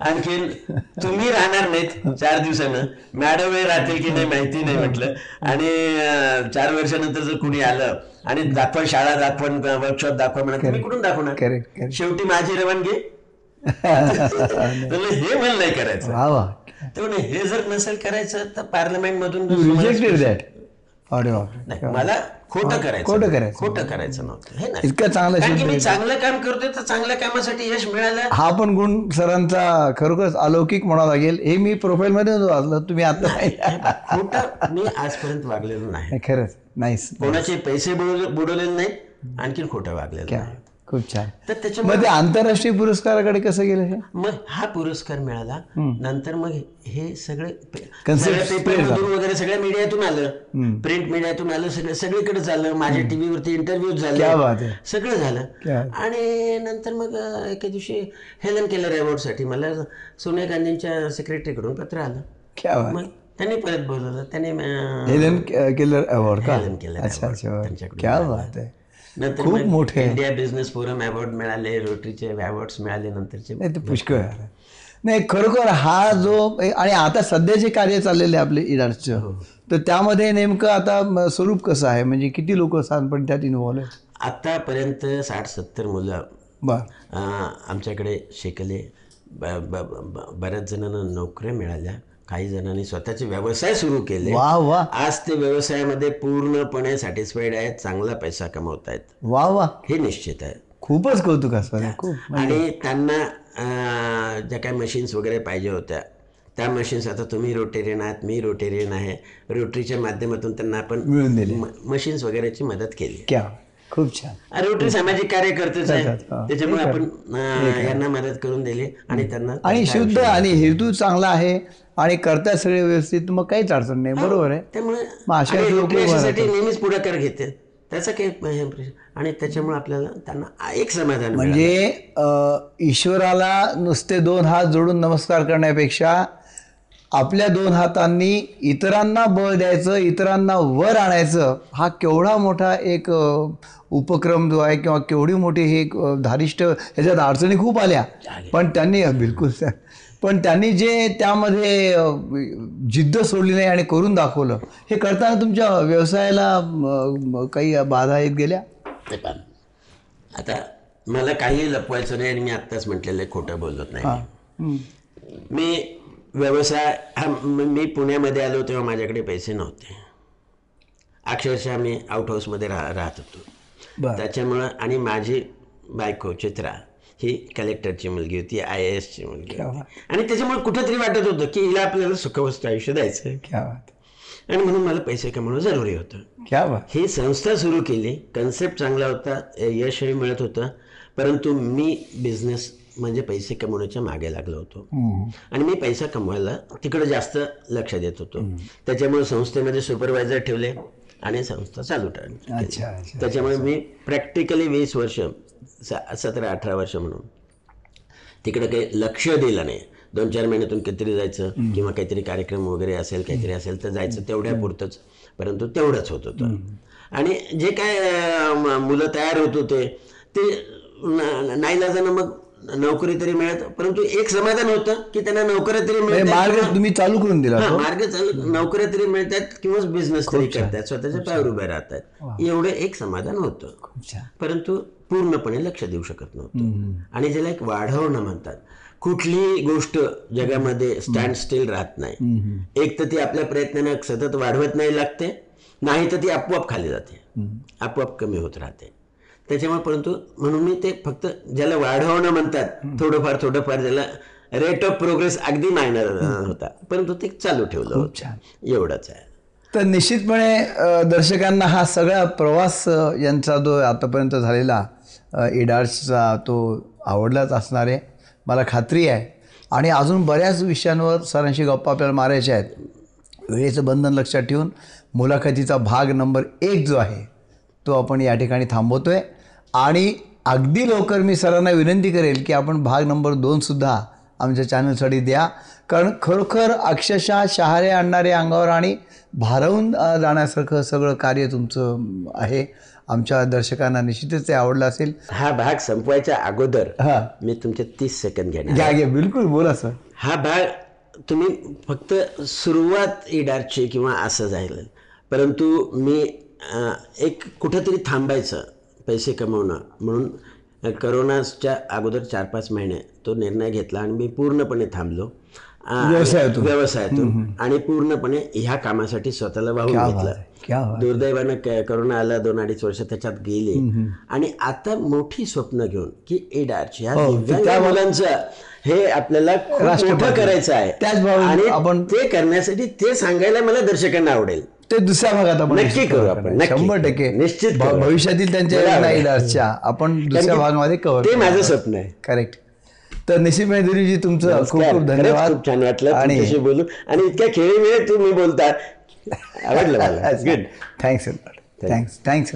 Speaker 3: आणखीन तुम्ही राहणार नाहीत चार दिवसानं. मॅडम हे राहतील की नाही माहिती नाही म्हटलं. आणि चार वर्षानंतर जर कुणी आलं आणि दाखवा शाळा दाखवा वर्कशॉप दाखवा तुम्ही कुठून दाखवणार? शेवटी माझी रवानगी? [laughs] हे मला नाही करायचं म्हणे हे जर नसेल करायचं तर पार्लमेंट मधून
Speaker 2: अरे
Speaker 3: नाही, मला खोटं करायचं
Speaker 2: खोटं करायचं.
Speaker 3: खोटं करायचं नव्हतं. हे नाही.
Speaker 2: इतकं चांगलं
Speaker 3: कारण की
Speaker 2: शब्द
Speaker 3: मी चांगलं काम करतोय तर चांगल्या कामासाठी यश मिळालं.
Speaker 2: हा पण गुण सरांचा खरोखरच अलौकिक म्हणावा लागेल. हे मी प्रोफाईल मध्ये वाचलं. तुम्ही आता नाही
Speaker 3: खोटं मी आजपर्यंत वागलेलो नाही.
Speaker 2: नाही, खरंच. नाहीस.
Speaker 3: कोणाचे पैसे बुडवले बुडवलेले नाहीत. आणखीन खोटं वागलेलं नाही.
Speaker 2: खूप छान.
Speaker 3: तर त्याच्यामुळे
Speaker 2: मग ते आंतरराष्ट्रीय पुरस्काराकडे कसं गेलं हे?
Speaker 3: मग हा पुरस्कार मिळाला. नंतर मग हे सगळे वगैरे सगळ्या मीडियातून आलं. प्रिंट मीडियातून आलं. सगळं सगळीकडे झालं. माझ्या टीव्हीवरती इंटरव्ह्यू झाले. सगळं झालं. आणि नंतर मग एके दिवशी हेलन केलर अवॉर्डसाठी मला सोनिया गांधींच्या सेक्रेटरीकडून पत्र आलं. मग त्यांनी परत बोलवलं. त्यांनी
Speaker 2: Helen Keller award
Speaker 3: Helen Keller
Speaker 2: अच्छा आहे
Speaker 3: नंतर
Speaker 2: खूप मोठे.
Speaker 3: इंडिया बिझनेस फोरम अवॉर्ड मिळाले रोटरीचे अवॉर्ड्स मिळाले नंतरचे.
Speaker 2: नाही ते पुष्कळ आहे. नाही खरोखर हा जो आणि आता सध्या जे कार्य चाललेले आपले इराणचं तर त्यामध्ये नेमकं आता स्वरूप कसं आहे? म्हणजे किती लोक साधारणपणे त्यात इन्व्हॉल्व आहेत?
Speaker 3: आतापर्यंत साठ सत्तर मुलं. आमच्याकडे शिकले बऱ्याच जणांना नोकऱ्या मिळाल्या. काही जणांनी स्वतःचे व्यवसाय सुरू केले.
Speaker 2: वा वा.
Speaker 3: आज ते व्यवसायामध्ये पूर्णपणे सॅटिस्फाईड आहेत चांगला पैसा कमवत आहेत.
Speaker 2: वा वा.
Speaker 3: हे निश्चित आहे.
Speaker 2: खूपच कौतुक असतं खूप.
Speaker 3: आणि त्यांना अं, ज्या काही मशीन्स वगैरे पाहिजे होत्या त्या मशीन्स आता तुम्ही रोटेरियन आहात मी रोटेरियन आहे. रोटरीच्या माध्यमातून त्यांना आपण
Speaker 2: मिळून दिले.
Speaker 3: मशीन्स वगैरेची मदत केली.
Speaker 2: क्या? खूप छान.
Speaker 3: रोटरी सामाजिक कार्यकर्तेच आहे.
Speaker 2: करतात, हा.
Speaker 3: त्याच्यामुळे आपण यांना मदत करून दिली आणि त्यांना
Speaker 2: आणि शुद्ध आणि हेतू चांगला आहे आणि करतात सगळे व्यवस्थित मग काहीच अडचण नाही. बरोबर आहे.
Speaker 3: त्यामुळे नेहमीच पुढाकार घेते. त्याचा काही हे आणि त्याच्यामुळे आपल्याला त्यांना एक समाधान.
Speaker 2: म्हणजे ईश्वराला नुसते दोन हात जोडून नमस्कार करण्यापेक्षा आपल्या दोन हातांनी इतरांना बळ द्यायचं इतरांना वर आणायचं हा केवढा मोठा एक उपक्रम जो आहे किंवा केवढी मोठी हे धारिष्ट ह्याच्यात अडचणी खूप आल्या पण त्यांनी बिलकुल सर पण त्यांनी जे त्यामध्ये जिद्द सोडली नाही आणि करून दाखवलं हे करताना तुमच्या व्यवसायाला काही बाधा येत गेल्या
Speaker 3: ते पहा. आता मला काही लपवायचं नाही आणि मी आत्ताच म्हटलेलं खोटं बोलत नाही. मी व्यवसाय हा म- पुण्यामध्ये आलो तेव्हा माझ्याकडे पैसे नव्हते. अक्षरशः मी आउट हाऊसमध्ये राह राहत होतो. त्याच्यामुळं आणि माझी बायको चित्रा ही कलेक्टरची मुलगी होती आय ए एसची मुलगी. आणि त्याच्यामुळे कुठंतरी वाटत होतं की हिला आपल्याला सुखवस्त आयुष्य द्यायचं आहे
Speaker 2: क्या बात.
Speaker 3: आणि म्हणून मला पैसे कमवणं जरुरी होतं. ही संस्था सुरू केली. कन्सेप्ट चांगला होता यशही मिळत होतं. परंतु मी बिझनेस म्हणजे पैसे कमवण्याच्या मागे लागलो होतो. आणि मी पैसा कमवायला तिकडे जास्त लक्ष देत होतो. त्याच्यामुळे संस्थेमध्ये सुपरवायझर ठेवले आणि संस्था चालू ठेवली. त्याच्यामुळे मी प्रॅक्टिकली वीस वर्ष सतरा अठरा वर्ष म्हणून तिकडे काही लक्ष दिलं नाही. दोन चार महिन्यातून कधीतरी जायचं किंवा काहीतरी कार्यक्रम वगैरे असेल काहीतरी असेल तर जायचं तेवढ्या पुरतंच. परंतु तेवढंच होत होतं. आणि जे काय मुलं तयार होत होते ते न- नाईलाजानं मग नोकरी तरी मिळत परंतु एक समाधान होतं की त्यांना नोकऱ्या तरी मिळत
Speaker 2: मार्ग तुम्ही चालू करून दिला
Speaker 3: मार्ग चालू नोकऱ्या तरी मिळतात किंवा बिझनेस तरी करतात स्वतःच्या पायावर उभे राहतात. एवढं एक समाधान होतं. परंतु पूर्णपणे लक्ष देऊ शकत नव्हतं. आणि ज्याला एक वाढवणं म्हणतात कुठलीही गोष्ट जगामध्ये स्टँड स्टील राहत नाही. एक तर ती आपल्या प्रयत्नानं सतत वाढवत नाही लागते नाही तर ती आपोआप खाली जाते. आपोआप कमी होत राहते. त्याच्यामुळे परंतु म्हणून मी ते फक्त ज्याला वाढवणं म्हणतात थोडंफार थोडंफार ज्याला रेट ऑफ प्रोग्रेस अगदी मायनर होता. परंतु ते चालू ठेवलं एवढंच आहे.
Speaker 2: तर निश्चितपणे दर्शकांना हा सगळा प्रवास यांचा जो आतापर्यंत झालेला इडार्सचा तो आवडलाच असणार आहे. मला खात्री आहे. आणि अजून बऱ्याच विषयांवर सरांशी गप्पा आपल्याला मारायच्या आहेत. वेळेचं बंधन लक्षात ठेवून मुलाखतीचा भाग नंबर एक जो आहे तो आपण या ठिकाणी थांबवतो आहे आणि अगदी लवकर मी सरांना विनंती करेल की आपण भाग नंबर दोनसुद्धा आमच्या चॅनलसाठी द्या. कारण खरोखर अक्षरशः शहारे आणणारे अंगावर आणि भारावून जाण्यासारखं सगळं कार्य तुमचं आहे. आमच्या दर्शकांना निश्चितच ते आवडलं असेल.
Speaker 3: हा भाग संपवायच्या अगोदर
Speaker 2: हां.
Speaker 3: मी तुमचे तीस सेकंद घेणार
Speaker 2: घ्या घ्या बिलकुल बोला सर.
Speaker 3: हा भाग तुम्ही फक्त सुरुवात इडारची किंवा असं जाईल. परंतु मी एक कुठंतरी थांबायचं. पैसे कमवणं. म्हणून करोनाच्या अगोदर चार पाच महिने तो निर्णय घेतला आणि मी पूर्णपणे थांबलो.
Speaker 2: व्यवसायातून.
Speaker 3: व्यवसायातून. आणि पूर्णपणे ह्या कामासाठी स्वतःला वाहून घेतलं. दुर्दैवानं करोना आला दोन अडीच वर्ष त्याच्यात गेले. आणि आता मोठी स्वप्न घेऊन की एडारची ह्या
Speaker 2: हो, त्या-
Speaker 3: मुलांचं हे आपल्याला. मोठं करायचं आहे.
Speaker 2: त्याच
Speaker 3: आणि
Speaker 2: आपण-
Speaker 3: ते करण्यासाठी ते सांगायला मला दर्शकांना आवडेल.
Speaker 2: ते दुसऱ्या भागात आपण
Speaker 3: नक्की करू आपण.
Speaker 2: शंभर टक्के.
Speaker 3: निश्चित.
Speaker 2: भविष्यातील त्यांच्या. नाईलाजच्या आपण दुसऱ्या भागामध्ये कव्हर
Speaker 3: ते माझं स्वप्न आहे.
Speaker 2: करेक्ट तर निश्चितपणे दिलीजी तुमचं खूप. खूप धन्यवाद.
Speaker 3: खूप छान वाटलं
Speaker 2: आणि
Speaker 3: बोलून. आणि इतक्या खेळी मिळत तुम्ही बोलता. आवडलं गुड
Speaker 2: थँक्स थँक्स थँक्स